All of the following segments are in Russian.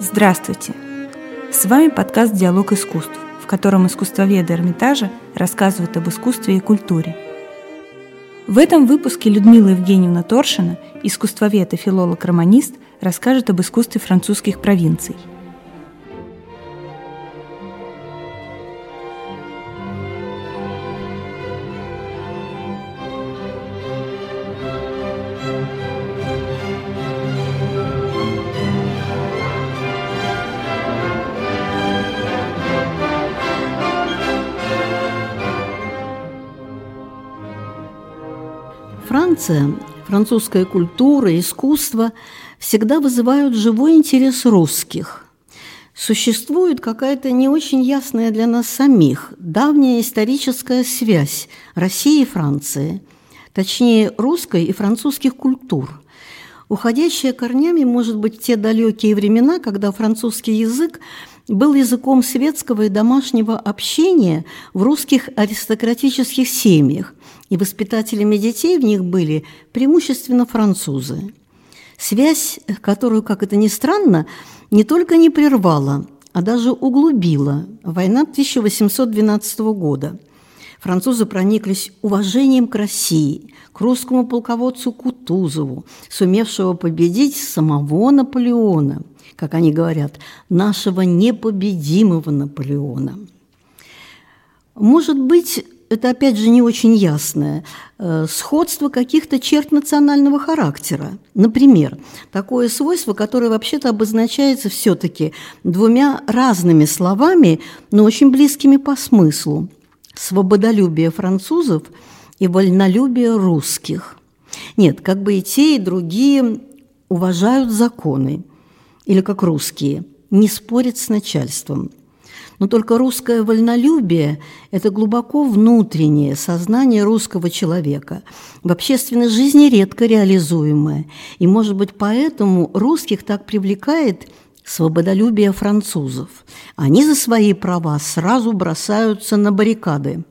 Здравствуйте! С вами подкаст «Диалог искусств», в котором искусствоведы Эрмитажа рассказывают об искусстве и культуре. В этом выпуске Людмила Евгеньевна Торшина, искусствовед и филолог-романист, расскажет об искусстве французских провинций – Франция, французская культура, искусство всегда вызывают живой интерес русских. Существует какая-то не очень ясная для нас самих давняя историческая связь России и Франции, точнее русской и французских культур – уходящая корнями, может быть, в те далекие времена, когда французский язык был языком светского и домашнего общения в русских аристократических семьях, и воспитателями детей в них были преимущественно французы. Связь, которую, как это ни странно, не только не прервала, а даже углубила война 1812 года. Французы прониклись уважением к России, к русскому полководцу Кутузову, сумевшего победить самого Наполеона, как они говорят, нашего непобедимого Наполеона. Может быть, это опять же не очень ясное, э, сходство каких-то черт национального характера. Например, такое свойство, которое вообще-то обозначается все-таки двумя разными словами, но очень близкими по смыслу. Свободолюбие французов и вольнолюбие русских. Нет, как бы и те, и другие уважают законы, или как русские, не спорят с начальством – но только русское вольнолюбие – это глубоко внутреннее сознание русского человека, в общественной жизни редко реализуемое. И, может быть, поэтому русских так привлекает свободолюбие французов. Они за свои права сразу бросаются на баррикады.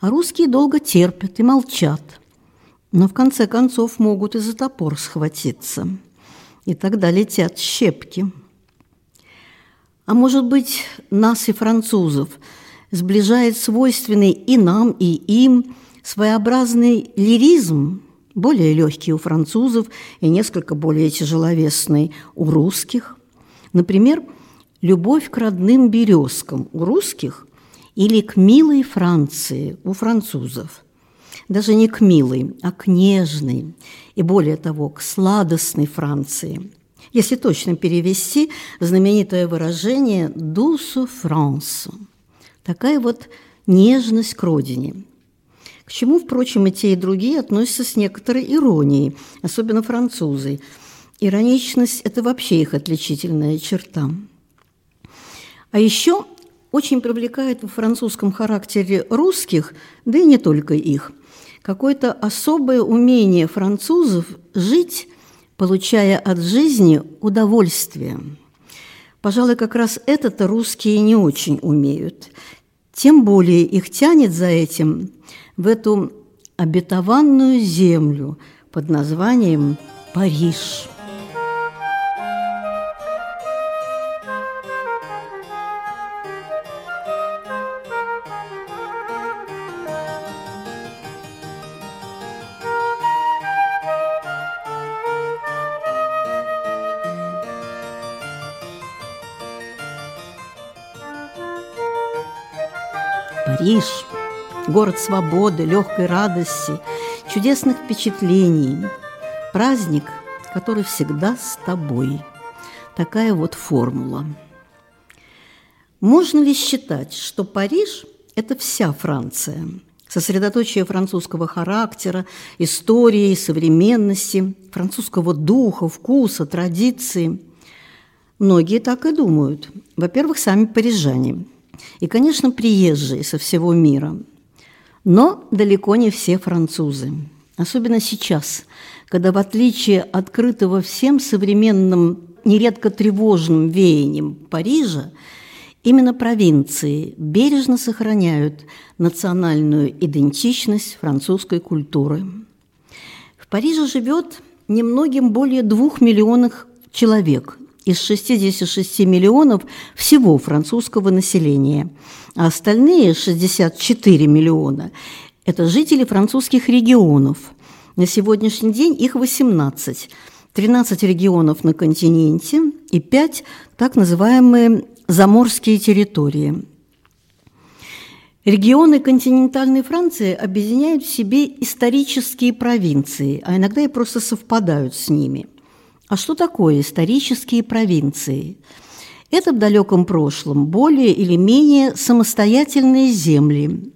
А русские долго терпят и молчат. Но в конце концов могут и за топор схватиться. И тогда летят щепки – а может быть, нас и французов сближает свойственный и нам, и им своеобразный лиризм, более легкий у французов и несколько более тяжеловесный у русских. Например, любовь к родным березкам у русских или к милой Франции у французов. Даже не к милой, а к нежной и, более того, к сладостной Франции – если точно перевести знаменитое выражение «дусу Франсу». Такая вот нежность к родине. К чему, впрочем, и те, и другие относятся с некоторой иронией, особенно французы. Ироничность – это вообще их отличительная черта. А еще очень привлекает в французском характере русских, да и не только их, какое-то особое умение французов жить получая от жизни удовольствие. Пожалуй, как раз это-то русские не очень умеют. Тем более их тянет за этим в эту обетованную землю под названием Париж. Город свободы, легкой радости, чудесных впечатлений, праздник, который всегда с тобой. Такая вот формула. Можно ли считать, что Париж – это вся Франция, сосредоточие французского характера, истории, современности, французского духа, вкуса, традиции? Многие так и думают. Во-первых, сами парижане – и, конечно, приезжие со всего мира. Но далеко не все французы. Особенно сейчас, когда в отличие открытого всем современным, нередко тревожным веянием Парижа, именно провинции бережно сохраняют национальную идентичность французской культуры. В Париже живет немногим более двух миллионов человек, из 66 миллионов всего французского населения, а остальные 64 миллиона – это жители французских регионов. На сегодняшний день их 18 – 13 регионов на континенте и 5 так называемые заморские территории. Регионы континентальной Франции объединяют в себе исторические провинции, а иногда и просто совпадают с ними. А что такое исторические провинции? Это в далеком прошлом более или менее самостоятельные земли.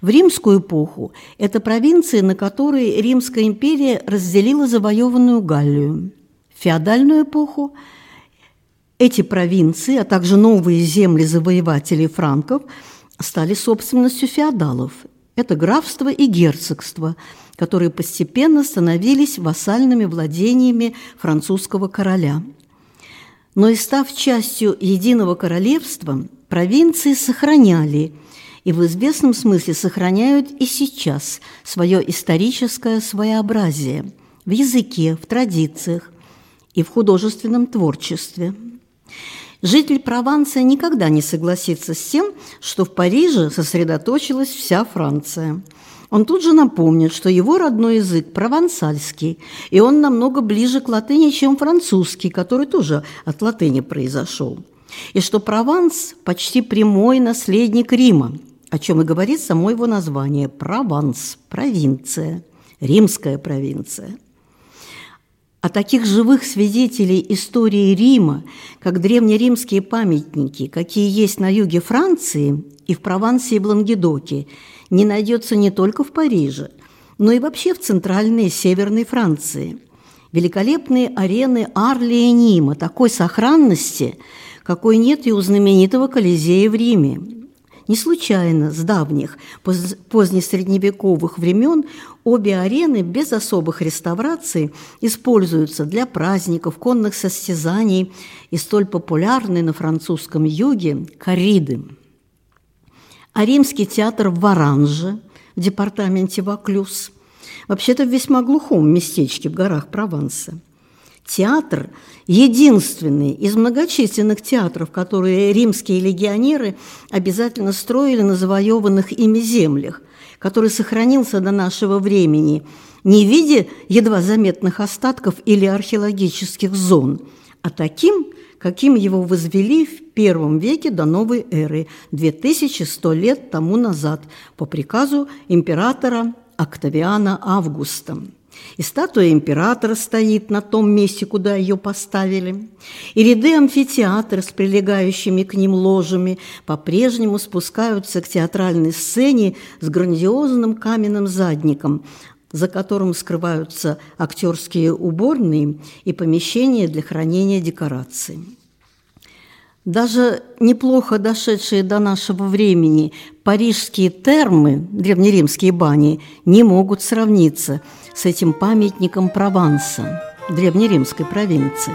В римскую эпоху это провинции, на которые Римская империя разделила завоеванную Галлию. В феодальную эпоху эти провинции, а также новые земли завоевателей франков – стали собственностью феодалов. Это графство и герцогство, которые постепенно становились вассальными владениями французского короля. Но и став частью единого королевства, провинции сохраняли и в известном смысле сохраняют и сейчас свое историческое своеобразие в языке, в традициях и в художественном творчестве. Житель Прованса никогда не согласится с тем, что в Париже сосредоточилась вся Франция. Он тут же напомнит, что его родной язык – провансальский, и он намного ближе к латыни, чем французский, который тоже от латыни произошел. И что Прованс – почти прямой наследник Рима, о чем и говорит само его название – Прованс, провинция, римская провинция – а таких живых свидетелей истории Рима, как древнеримские памятники, какие есть на юге Франции и в Провансе и Блангедоке, не найдется не только в Париже, но и вообще в центральной и северной Франции. Великолепные арены Арли и Нима такой сохранности, какой нет и у знаменитого Колизея в Риме. Не случайно с давних позднесредневековых времен обе арены без особых реставраций используются для праздников, конных состязаний и столь популярны на французском юге кориды. А римский театр в Варанже, в департаменте Ваклюс, вообще-то в весьма глухом местечке в горах Прованса – Театр – единственный из многочисленных театров, которые римские легионеры обязательно строили на завоеванных ими землях, который сохранился до нашего времени не в виде едва заметных остатков или археологических зон, а таким, каким его возвели в первом веке до новой эры, 2100 лет тому назад, по приказу императора Октавиана Августа. И статуя императора стоит на том месте, куда ее поставили. И ряды амфитеатра с прилегающими к ним ложами по-прежнему спускаются к театральной сцене с грандиозным каменным задником, за которым скрываются актерские уборные и помещения для хранения декораций. Даже неплохо дошедшие до нашего времени парижские термы, древнеримские бани, не могут сравниться с этим памятником Прованса, древнеримской провинции.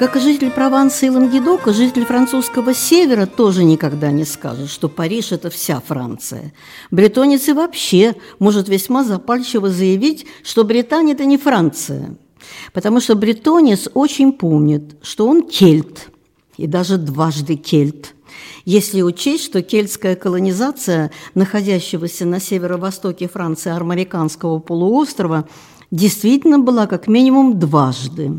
Как и житель Прованса и Лангедока, житель французского севера тоже никогда не скажет, что Париж – это вся Франция. Бретонец и вообще может весьма запальчиво заявить, что Британия – это не Франция, потому что бретонец очень помнит, что он кельт, и даже дважды кельт – если учесть, что кельтская колонизация находящегося на северо-востоке Франции Армариканского полуострова действительно была как минимум дважды.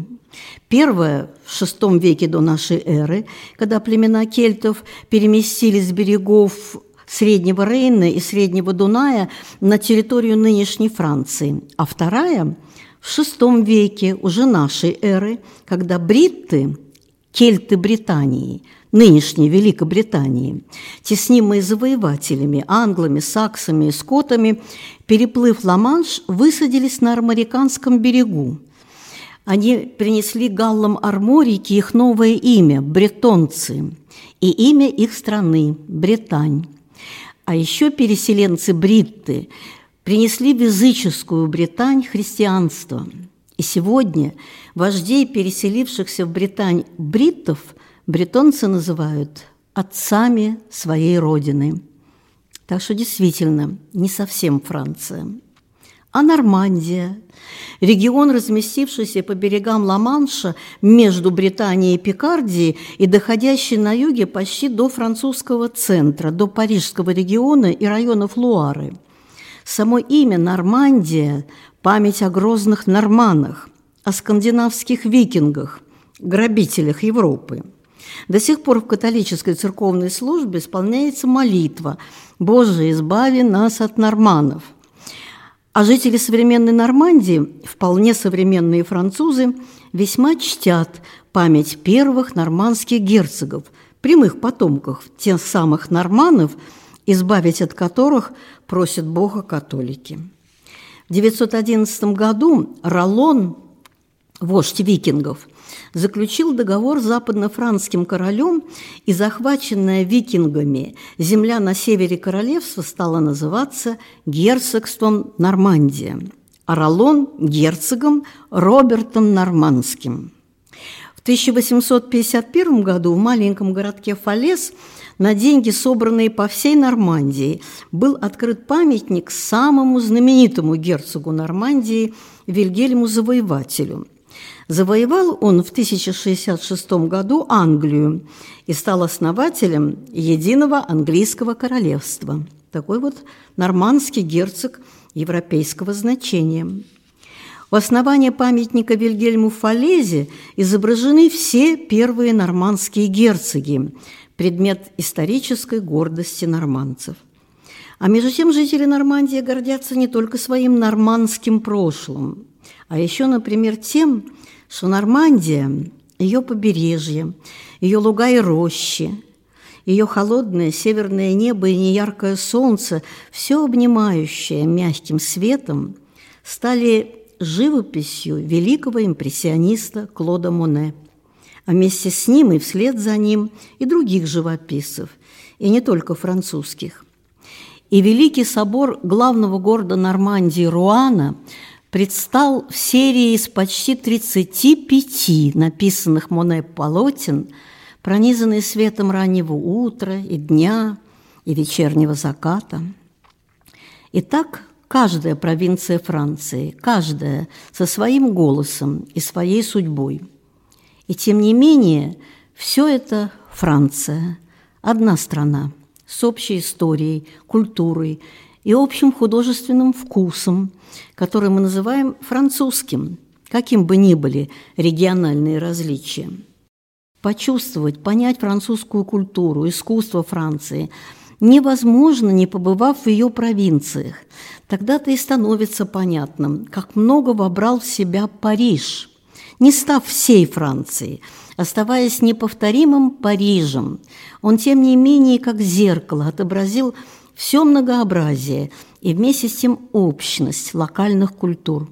Первое в VI веке до нашей эры, когда племена кельтов переместились с берегов Среднего Рейна и Среднего Дуная на территорию нынешней Франции, а вторая в VI веке уже нашей эры, когда бритты, кельты Британии, нынешней Великобритании, теснимые завоевателями, англами, саксами и скотами, переплыв Ла-Манш, высадились на Армариканском берегу – они принесли галлам арморики их новое имя – бретонцы. и имя их страны – Британь. А еще переселенцы бритты принесли в языческую Британь христианство. И сегодня вождей переселившихся в Британь бриттов бретонцы называют отцами своей родины. Так что действительно не совсем Франция. А Нормандия, регион, разместившийся по берегам Ла-Манша между Британией и Пикардией и доходящий на юге почти до французского центра, до парижского региона и районов Луары. Само имя Нормандия – память о грозных норманах, о скандинавских викингах, грабителях Европы. До сих пор в католической церковной службе исполняется молитва «Боже, избави нас от норманов». А жители современной Нормандии, вполне современные французы, весьма чтят память первых нормандских герцогов, прямых потомков тех самых норманов, избавить от которых просят Бога католики. В 911 году Ролон, вождь викингов, заключил договор с западно-франским королем, и захваченная викингами земля на севере королевства стала называться герцогством Нормандия, а герцогом Робертом Нормандским. В 1851 году в маленьком городке Фалес на деньги, собранные по всей Нормандии, был открыт памятник самому знаменитому герцогу Нормандии Вильгельму Завоевателю – Завоевал он в 1066 году Англию и стал основателем единого английского королевства. Такой вот нормандский герцог европейского значения. В основании памятника Вильгельму Фалезе изображены все первые нормандские герцоги, предмет исторической гордости нормандцев. А между тем жители Нормандии гордятся не только своим нормандским прошлым, а еще, например, тем, что Нормандия, ее побережье, ее луга и рощи, ее холодное северное небо и неяркое солнце, все обнимающее мягким светом, стали живописью великого импрессиониста Клода Моне, а вместе с ним и вслед за ним и других живописцев, и не только французских. И Великий собор главного города Нормандии Руана – предстал в серии из почти 35 написанных Моне полотен, пронизанный светом раннего утра и дня, и вечернего заката. И так каждая провинция Франции, каждая со своим голосом и своей судьбой. И тем не менее, все это Франция, одна страна с общей историей, культурой и общим художественным вкусом, который мы называем французским, каким бы ни были региональные различия. Почувствовать, понять французскую культуру, искусство Франции невозможно, не побывав в ее провинциях. Тогда-то и становится понятным, как много вобрал в себя Париж, не став всей Францией, оставаясь неповторимым Парижем. Он, тем не менее, как зеркало отобразил все многообразие и вместе с тем общность локальных культур.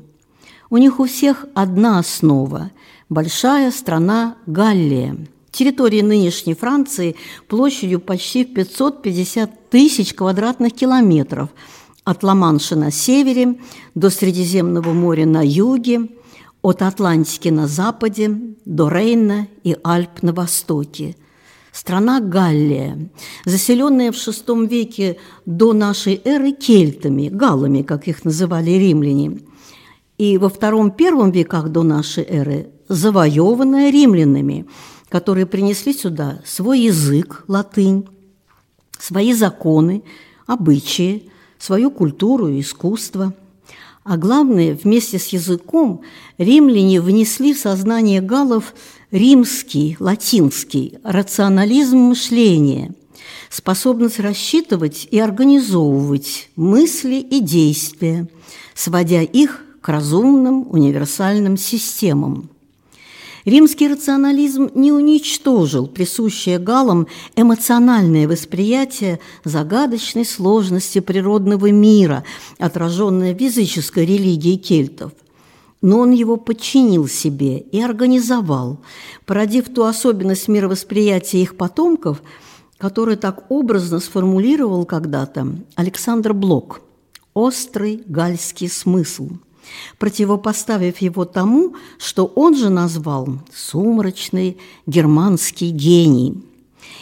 У них у всех одна основа – большая страна Галлия, территория нынешней Франции площадью почти в 550 тысяч квадратных километров от Ла-Манша на севере до Средиземного моря на юге, от Атлантики на западе до Рейна и Альп на востоке – Страна Галлия, заселенная в VI веке до нашей эры кельтами, галлами, как их называли римляне, и во II-I веках до нашей эры завоеванная римлянами, которые принесли сюда свой язык, латынь, свои законы, обычаи, свою культуру и искусство. А главное, вместе с языком римляне внесли в сознание галлов римский, латинский рационализм мышления, способность рассчитывать и организовывать мысли и действия, сводя их к разумным универсальным системам. Римский рационализм не уничтожил присущее галам эмоциональное восприятие загадочной сложности природного мира, отраженное в языческой религии кельтов – но он его подчинил себе и организовал, породив ту особенность мировосприятия их потомков, которую так образно сформулировал когда-то Александр Блок «Острый гальский смысл», противопоставив его тому, что он же назвал «сумрачный германский гений».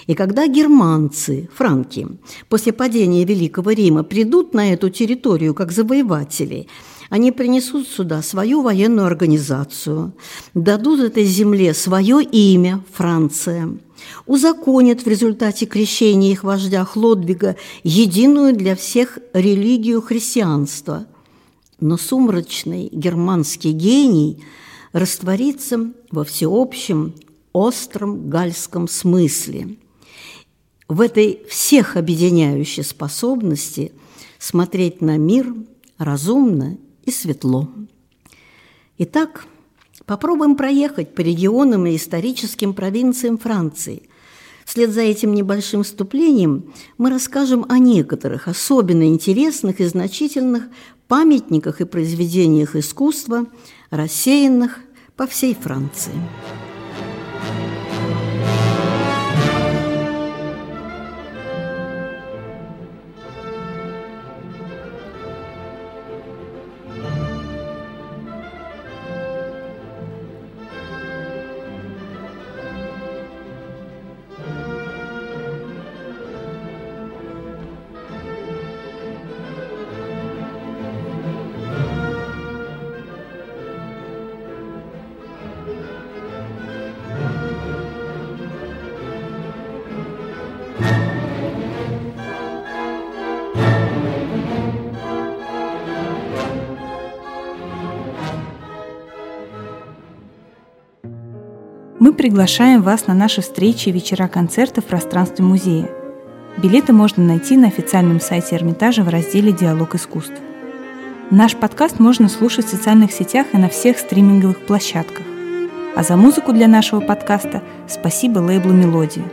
И когда германцы, франки, после падения Великого Рима придут на эту территорию как завоеватели – они принесут сюда свою военную организацию, дадут этой земле свое имя – Франция, узаконят в результате крещения их вождя Хлодвига единую для всех религию христианства. Но сумрачный германский гений растворится во всеобщем остром гальском смысле. В этой всех объединяющей способности смотреть на мир разумно и светло. Итак, попробуем проехать по регионам и историческим провинциям Франции. Вслед за этим небольшим вступлением мы расскажем о некоторых особенно интересных и значительных памятниках и произведениях искусства, рассеянных по всей Франции. Приглашаем вас на наши встречи и вечера концерты в пространстве музея. Билеты можно найти на официальном сайте Эрмитажа в разделе «Диалог искусств». Наш подкаст можно слушать в социальных сетях и на всех стриминговых площадках. А за музыку для нашего подкаста спасибо лейблу «Мелодия».